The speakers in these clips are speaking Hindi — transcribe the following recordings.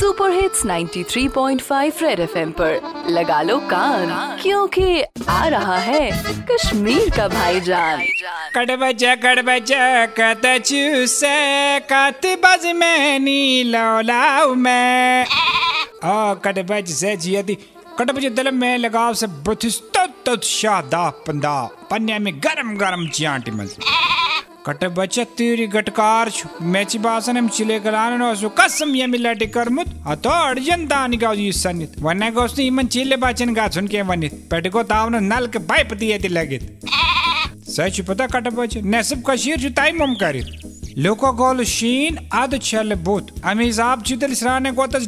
सुपर हिट्स 93.5 रेड एफएम पर। लगा लो कान, क्योंकि आ रहा है कश्मीर का भाईजान। कट बजा कट बजा कत चूसे, कत बज में नी लौलाऊ मैं। आ कट बज से जियती कट बज दिल में लगाव से बुथिस तत तत शादा पंदा पन्या में गरम गरम चियांटी मज। कट बच्चा तेरी गटकार छु। मेची हम चिले नो सु कसम ये मिलाटी करमुत अतो अर्जन दानी गाव यु सनित वने गोस्ती पेटको तावन नल के पाइप दिए ति लगित। सच पता कट बच। नसब कशीर छु ताई मम करित। लोको गोल शीन अद छल बुत। अमी साहब चितल सराने गोतस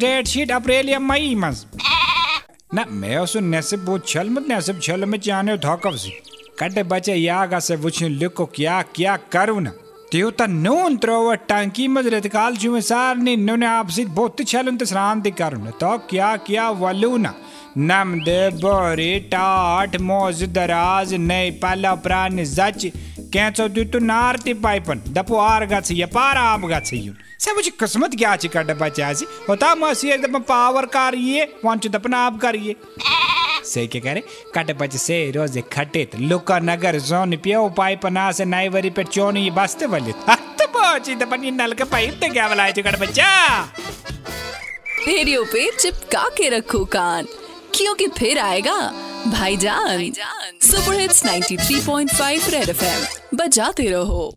या ना सी कट बचे यागा से वुछ लिको, क्या क्या करू न त्यो त नून त्रोव टंकी मज रतकाल जुमे सारनी नुने आपसित बोत छलुन त श्रांति करू न तो क्या क्या वलू नम दे बोरी टाट मोज दराज, नई पाला प्राण जच। कैंचो दु तु नारती पाइपन? दपो आर गछ ये पार आप गछ यु से मुझे किस्मत क्या ची कट बचासी होता मसी एकदम पावर करिए वांचु दपना आप करिए से के करे? कट बच से रोज खटित। लुका नगर जोन पियो पाइप ना से नाइवरी पे चोनी बसते वलित। तो पहुँची तो पनी नल के पाइप ते क्या बलाए कट बच्चा? रेडियो पे चिपका के रखो कान। क्योंकि फिर आएगा भाईजान। सुपर हिट्स 93.5 रेड एफएम बजाते रहो।